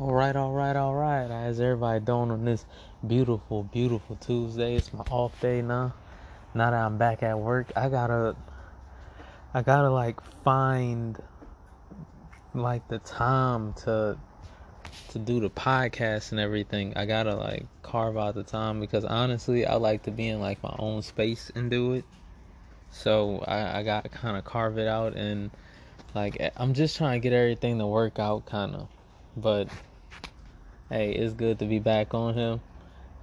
All right, all right, all right. How's everybody doing on this beautiful, beautiful Tuesday? It's my off day now. Now that I'm back at work, I gotta, I gotta like find like the time to to do the podcast and everything. I gotta like carve out the time because honestly, I like to be in like my own space and do it. So I, I gotta kind of carve it out and like I'm just trying to get everything to work out, kind of. But hey, it's good to be back on him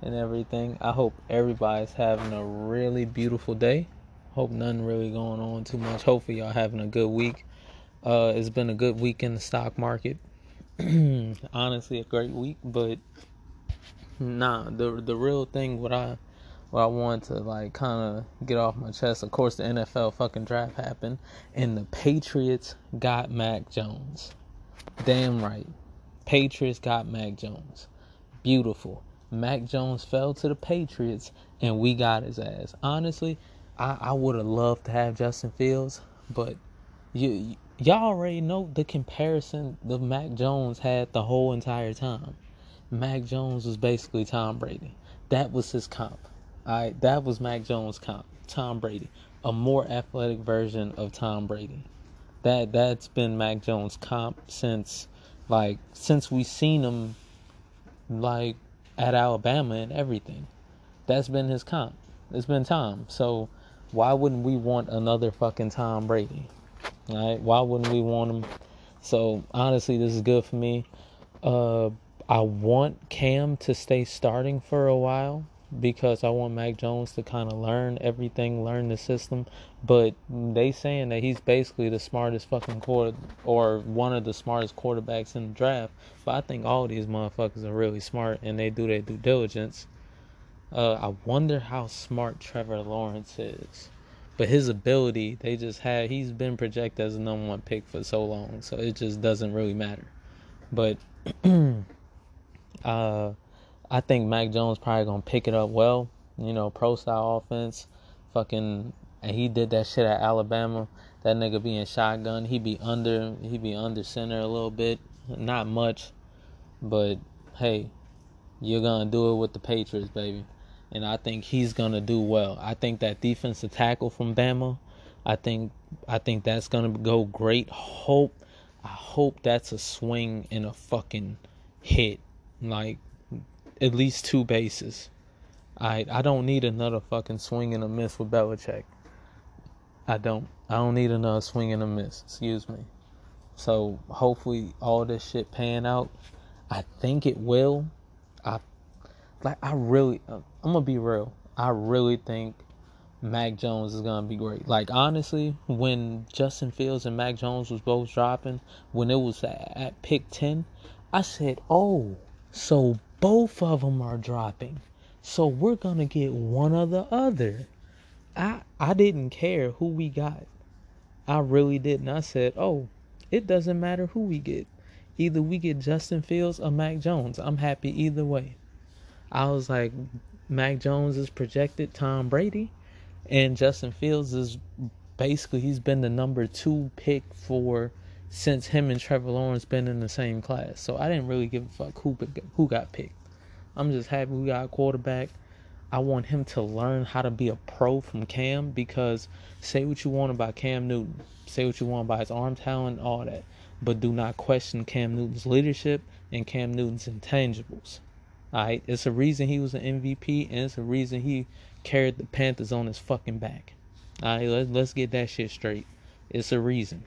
and everything. I hope everybody's having a really beautiful day. Hope nothing really going on too much. Hopefully y'all having a good week. Uh, it's been a good week in the stock market. Honestly, a great week, but nah, the the real thing what I what I want to like kind of get off my chest. Of course, the NFL fucking draft happened, and the Patriots got Mac Jones. Damn right. Patriots got Mac Jones. Beautiful. Mac Jones fell to the Patriots and we got his ass. Honestly, I, I would have loved to have Justin Fields, but you y'all already know the comparison that Mac Jones had the whole entire time. Mac Jones was basically Tom Brady. That was his comp. Alright, that was Mac Jones comp. Tom Brady. A more athletic version of Tom Brady. That that's been Mac Jones comp since like since we seen him like at Alabama and everything. That's been his comp. It's been Tom. So why wouldn't we want another fucking Tom Brady? Right? Why wouldn't we want him? So honestly, this is good for me. Uh, I want Cam to stay starting for a while because I want Mac Jones to kind of learn everything, learn the system. But they saying that he's basically the smartest fucking quarter or one of the smartest quarterbacks in the draft. But I think all these motherfuckers are really smart and they do their due diligence. Uh, I wonder how smart Trevor Lawrence is. But his ability, they just have he's been projected as a number one pick for so long, so it just doesn't really matter. But uh I think Mac Jones probably gonna pick it up well. You know, pro style offense, fucking, and he did that shit at Alabama. That nigga be in shotgun. He be under. He be under center a little bit, not much, but hey, you're gonna do it with the Patriots, baby. And I think he's gonna do well. I think that defensive tackle from Bama, I think I think that's gonna go great. Hope I hope that's a swing and a fucking hit. Like at least two bases. I I don't need another fucking swing and a miss with Belichick. I don't. I don't need another swing and a miss. Excuse me. So hopefully all this shit pan out. I think it will. I like. I really. I'm gonna be real. I really think Mac Jones is gonna be great. Like honestly, when Justin Fields and Mac Jones was both dropping, when it was at, at pick ten, I said, "Oh, so both of them are dropping. So we're going to get one or the other. I I didn't care who we got. I really didn't. I said, "Oh, it doesn't matter who we get. Either we get Justin Fields or Mac Jones. I'm happy either way." I was like, Mac Jones is projected Tom Brady, and Justin Fields is basically he's been the number two pick for since him and Trevor Lawrence been in the same class. So I didn't really give a fuck who who got picked. I'm just happy we got a quarterback. I want him to learn how to be a pro from Cam because say what you want about Cam Newton, say what you want about his arm talent, all that, but do not question Cam Newton's leadership and Cam Newton's intangibles. All right, it's a reason he was an MVP, and it's a reason he carried the Panthers on his fucking back. All right, let's let's get that shit straight. It's a reason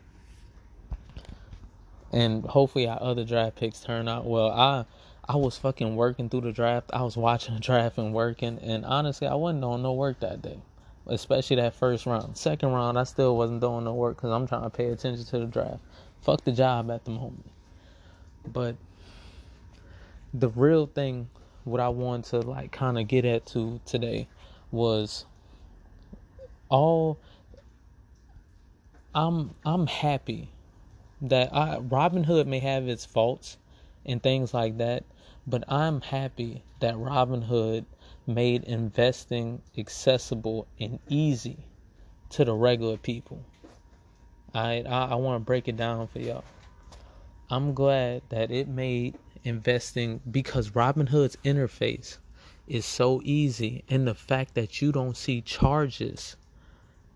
and hopefully our other draft picks turn out well. I I was fucking working through the draft. I was watching the draft and working, and honestly, I wasn't doing no work that day, especially that first round. Second round, I still wasn't doing no work because I'm trying to pay attention to the draft. Fuck the job at the moment. But the real thing, what I wanted to like kind of get at to today was all. I'm I'm happy that I, Robinhood may have its faults and things like that, but I'm happy that Robinhood made investing accessible and easy to the regular people. I I, I want to break it down for y'all. I'm glad that it made investing because Robinhood's interface is so easy and the fact that you don't see charges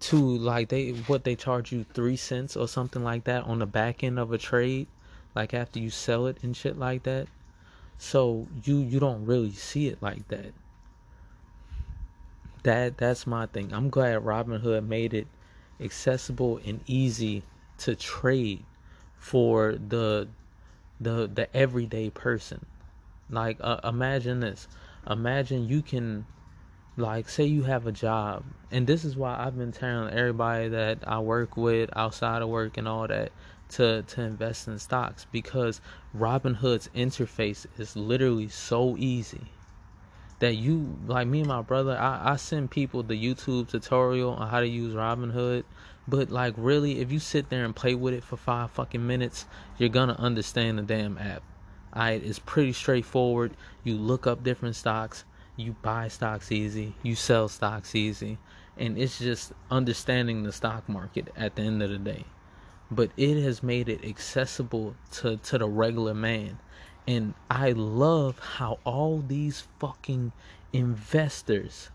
to like they what they charge you 3 cents or something like that on the back end of a trade like after you sell it and shit like that. So you you don't really see it like that. That that's my thing. I'm glad robinhood made it accessible and easy to trade for the the the everyday person. Like uh, imagine this. Imagine you can like say you have a job and this is why i've been telling everybody that i work with outside of work and all that to to invest in stocks because robinhood's interface is literally so easy that you like me and my brother I, I send people the youtube tutorial on how to use robinhood but like really if you sit there and play with it for five fucking minutes you're gonna understand the damn app it's pretty straightforward. You look up different stocks, you buy stocks easy, you sell stocks easy, and it's just understanding the stock market at the end of the day. But it has made it accessible to, to the regular man. And I love how all these fucking investors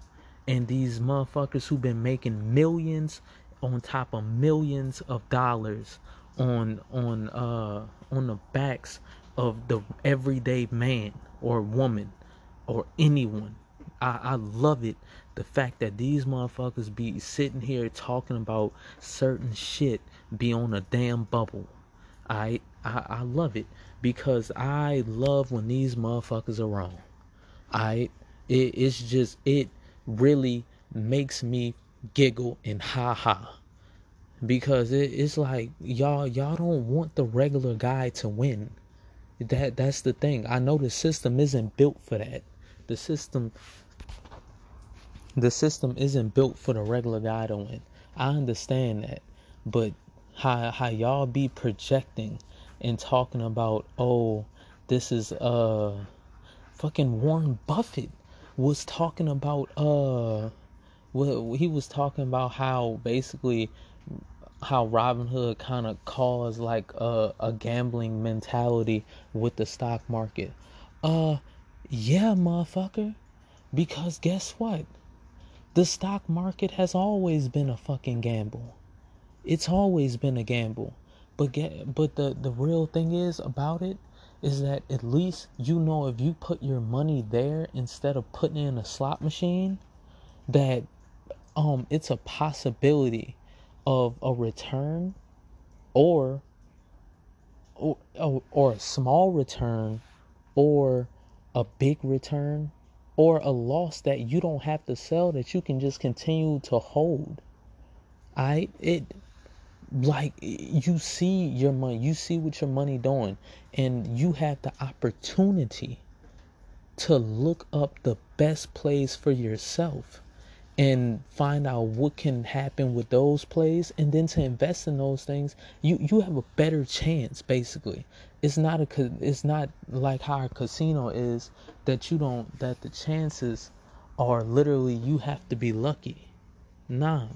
and these motherfuckers who've been making millions on top of millions of dollars on on uh on the backs of the everyday man or woman or anyone. I, I love it. The fact that these motherfuckers be sitting here talking about certain shit be on a damn bubble. I I, I love it because I love when these motherfuckers are wrong. I it, it's just it really makes me giggle and ha ha because it, it's like y'all y'all don't want the regular guy to win that that's the thing. I know the system isn't built for that. The system the system isn't built for the regular guy to win. I understand that. But how how y'all be projecting and talking about, oh, this is uh fucking Warren Buffett was talking about uh well he was talking about how basically how Robinhood kind of caused like a, a gambling mentality with the stock market. Uh, yeah, motherfucker. Because guess what? The stock market has always been a fucking gamble. It's always been a gamble. But get but the the real thing is about it is that at least you know if you put your money there instead of putting in a slot machine that um it's a possibility of a return or or, or a small return or a big return or a loss that you don't have to sell that you can just continue to hold. I it like you see your money you see what your money doing and you have the opportunity to look up the best plays for yourself and find out what can happen with those plays and then to invest in those things you you have a better chance basically. It's not a it's not like how a casino is that you don't that the chances are literally you have to be lucky. Nah.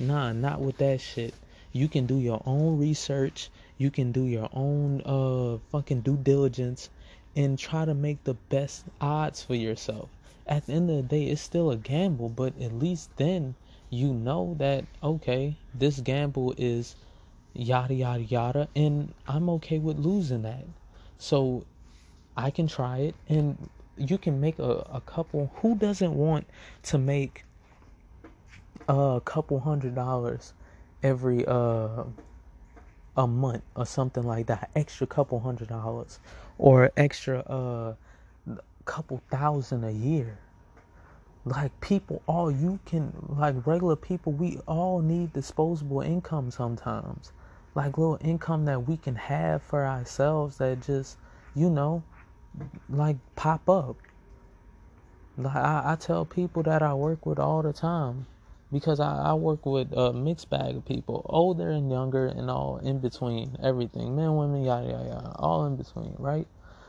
Nah not with that shit. You can do your own research. You can do your own uh fucking due diligence and try to make the best odds for yourself at the end of the day, it's still a gamble, but at least then you know that, okay, this gamble is yada, yada, yada, and I'm okay with losing that. So I can try it, and you can make a, a couple. Who doesn't want to make a couple hundred dollars every uh a month or something like that extra couple hundred dollars or extra uh couple thousand a year. Like people, all you can, like regular people, we all need disposable income sometimes. Like little income that we can have for ourselves that just, you know, like pop up. Like I, I tell people that I work with all the time because I, I work with a mixed bag of people, older and younger, and all in between, everything, men, women, yada yada yada, all in between, right?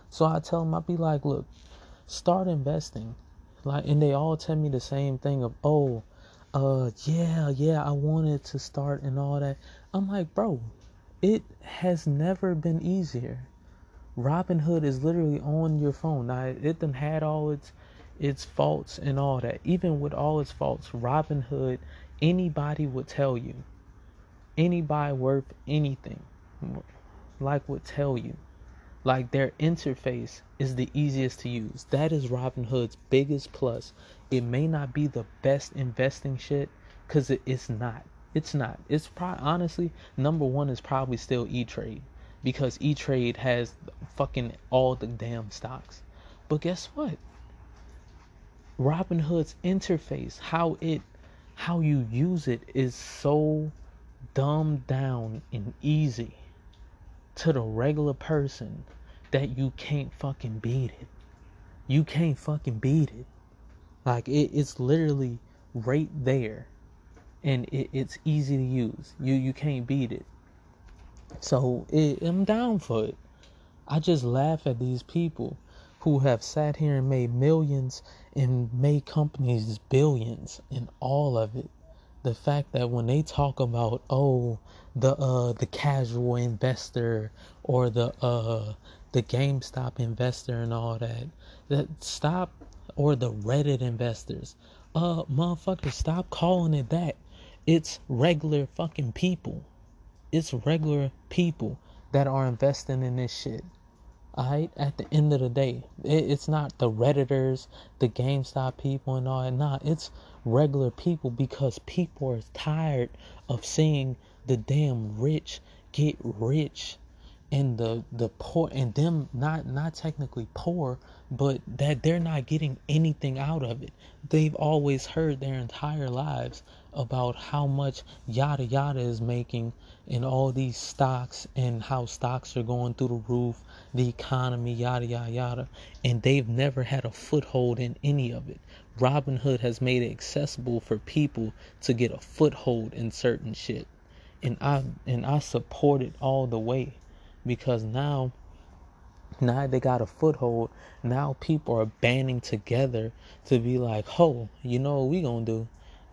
So I tell them, I be like, look, start investing like and they all tell me the same thing of oh uh yeah yeah i wanted to start and all that i'm like bro it has never been easier Robinhood is literally on your phone. Now it done had all its its faults and all that. Even with all its faults, Robinhood, anybody would tell you. Anybody worth anything, like would tell you. Like their interface is the easiest to use. That is Robinhood's biggest plus. It may not be the best investing shit, cause it, it's not. It's not. It's probably honestly number one is probably still E Trade because E Trade has fucking all the damn stocks. But guess what? Robinhood's interface, how it how you use it is so dumbed down and easy to the regular person that you can't fucking beat it. You can't fucking beat it. Like it, it's literally right there and it, it's easy to use. You you can't beat it. So it, I'm down for it. I just laugh at these people who have sat here and made millions and made companies billions and all of it. The fact that when they talk about oh the uh the casual investor or the uh the GameStop investor and all that, that stop or the Reddit investors. Uh motherfucker stop calling it that. It's regular fucking people. It's regular people that are investing in this shit. Alright, at the end of the day, it, it's not the redditors, the GameStop people, and all that. Nah, it's regular people because people are tired of seeing the damn rich get rich and the the poor and them not not technically poor but that they're not getting anything out of it. They've always heard their entire lives about how much yada yada is making in all these stocks and how stocks are going through the roof the economy yada yada yada. And they've never had a foothold in any of it. Robinhood has made it accessible for people to get a foothold in certain shit. And i and i support it all the way because now now they got a foothold. Now people are banding together to be like oh you know what we gonna do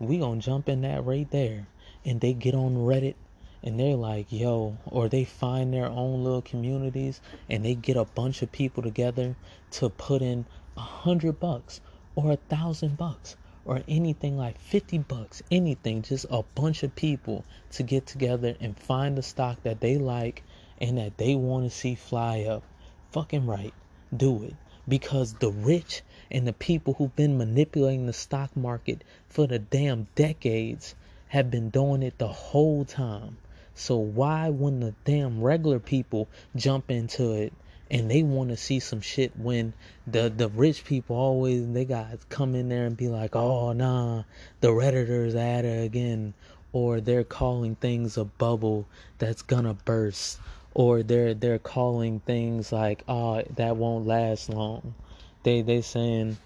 we gonna jump in that right there and they get on reddit and they're like yo or they find their own little communities and they get a bunch of people together to put in a hundred bucks or a thousand bucks or anything like 50 bucks anything just a bunch of people to get together and find the stock that they like and that they want to see fly up, fucking right, do it. Because the rich and the people who've been manipulating the stock market for the damn decades have been doing it the whole time. So why when the damn regular people jump into it and they want to see some shit when the the rich people always they got come in there and be like, "Oh, nah, the redditors at it again." Or they're calling things a bubble that's gonna burst or they're they're calling things like oh that won't last long they they saying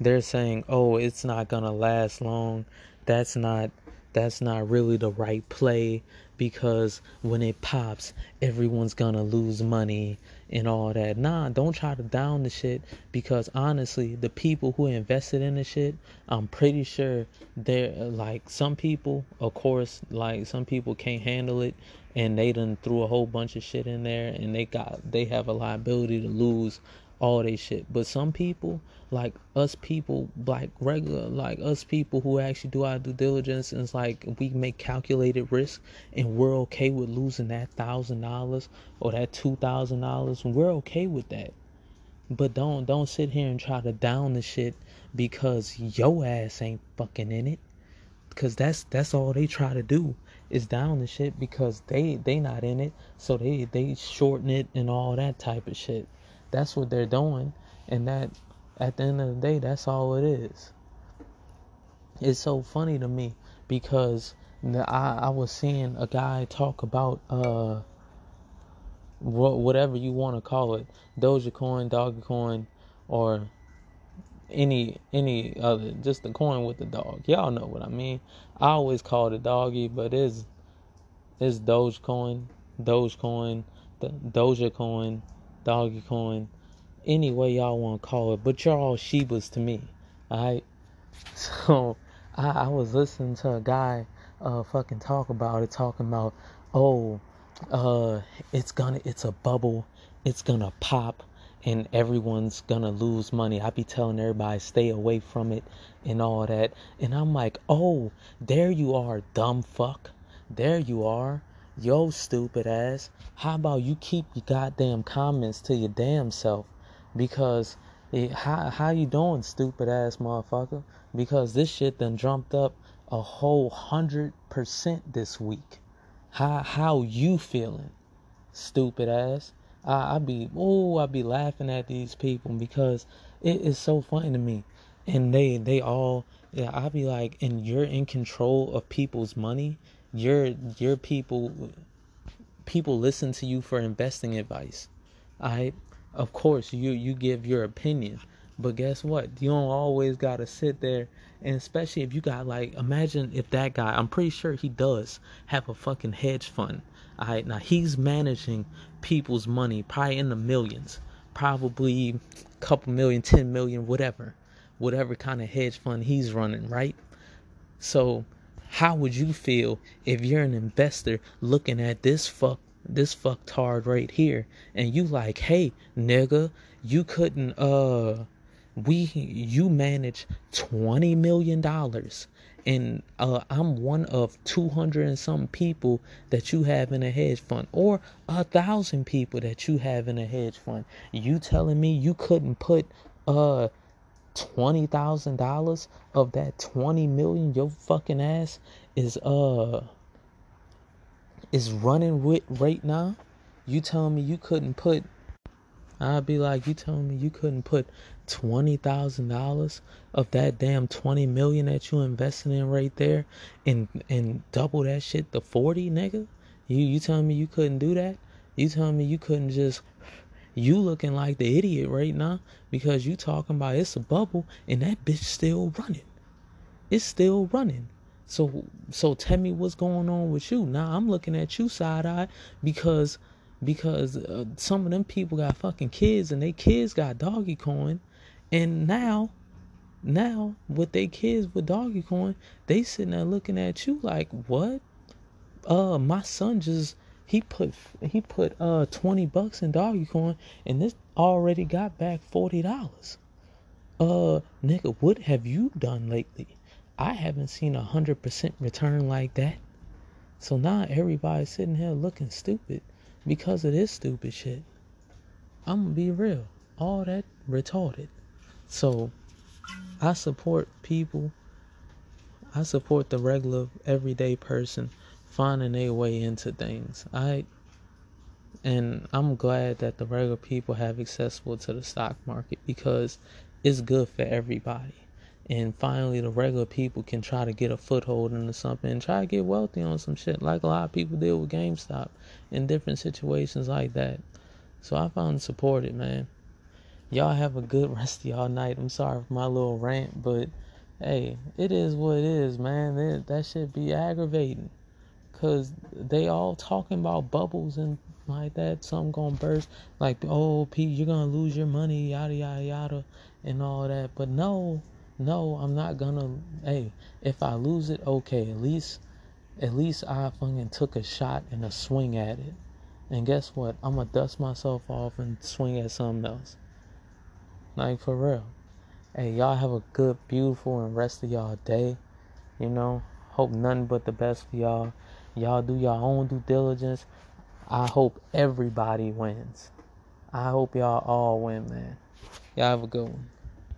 they're saying oh it's not gonna last long. That's not that's not really the right play because when it pops everyone's gonna lose money and all that. Nah don't try to down the shit because honestly the people who invested in the shit i'm pretty sure they're uh, like some people of course like some people can't handle it and they done threw a whole bunch of shit in there and they got they have a liability to lose all they shit. But some people, like us people, like regular, like us people who actually do our due diligence, and it's like we make calculated risk, and we're okay with losing that thousand dollars or that two thousand dollars. We're okay with that. But don't don't sit here and try to down the shit because your ass ain't fucking in it. Cause that's that's all they try to do is down the shit because they they not in it, so they they shorten it and all that type of shit. That's what they're doing, and that at the end of the day, that's all it is. It's so funny to me because I I was seeing a guy talk about uh whatever you want to call it, Dogecoin, Dogecoin, or any any other just the coin with the dog. Y'all know what I mean. I always call it doggy, but it's it's Dogecoin, Dogecoin, the Doja coin, Doggy coin, any way y'all want to call it. But you're all Shibas to me. Alright? So I, I was listening to a guy uh fucking talk about it, talking about oh uh it's gonna it's a bubble it's gonna pop and everyone's gonna lose money i be telling everybody stay away from it and all that and i'm like oh there you are dumb fuck there you are yo stupid ass how about you keep your goddamn comments to your damn self because it, how, how you doing stupid ass motherfucker because this shit done jumped up a whole hundred percent this week how how you feeling, stupid ass? I I be oh I be laughing at these people because it is so funny to me, and they they all yeah I be like, and you're in control of people's money. You're you're people people listen to you for investing advice. I of course you you give your opinion, but guess what? You don't always gotta sit there and especially if you got like imagine if that guy I'm pretty sure he does have a fucking hedge fund. Alright, now he's managing people's money, probably in the millions. Probably a couple million, ten million, whatever. Whatever kind of hedge fund he's running, right? So how would you feel if you're an investor looking at this fuck this fucktard right here? And you like, hey nigga, you couldn't uh we you manage 20 million dollars and uh, I'm one of 200 and some people that you have in a hedge fund or a thousand people that you have in a hedge fund. You telling me you couldn't put uh $20,000 of that 20 million your fucking ass is uh is running with right now you telling me you couldn't put I'd be like, you telling me you couldn't put twenty thousand dollars of that damn twenty million that you invested in right there and and double that shit to forty, nigga? You you telling me you couldn't do that? You telling me you couldn't just you looking like the idiot right now because you talking about it's a bubble and that bitch still running. It's still running. So so tell me what's going on with you. Now I'm looking at you side eye because because uh, some of them people got fucking kids and they kids got doggy coin and now now with they kids with doggy coin they sitting there looking at you like what uh my son just he put he put uh 20 bucks in doggy coin and this already got back 40 dollars uh nigga what have you done lately i haven't seen a hundred percent return like that so now everybody's sitting here looking stupid because of this stupid shit. I'm gonna be real. All that retarded. So I support people. I support the regular everyday person finding their way into things. I and I'm glad that the regular people have accessible to the stock market because it's good for everybody and finally the regular people can try to get a foothold into something and try to get wealthy on some shit like a lot of people did with GameStop in different situations like that. So I found supported, man. Y'all have a good rest of y'all night. I'm sorry for my little rant, but hey, it is what it is, man. That, that should be aggravating. Cause they all talking about bubbles and like that, something gonna burst. Like, oh, Pete, you're gonna lose your money, yada yada yada, and all that. But no, no, I'm not gonna. Hey, if I lose it, okay. At least, at least I fucking took a shot and a swing at it. And guess what? I'm gonna dust myself off and swing at something else. Like for real. Hey, y'all have a good, beautiful, and rest of y'all day. You know, hope nothing but the best for y'all. Y'all do your own due diligence. I hope everybody wins. I hope y'all all win, man. Y'all have a good one.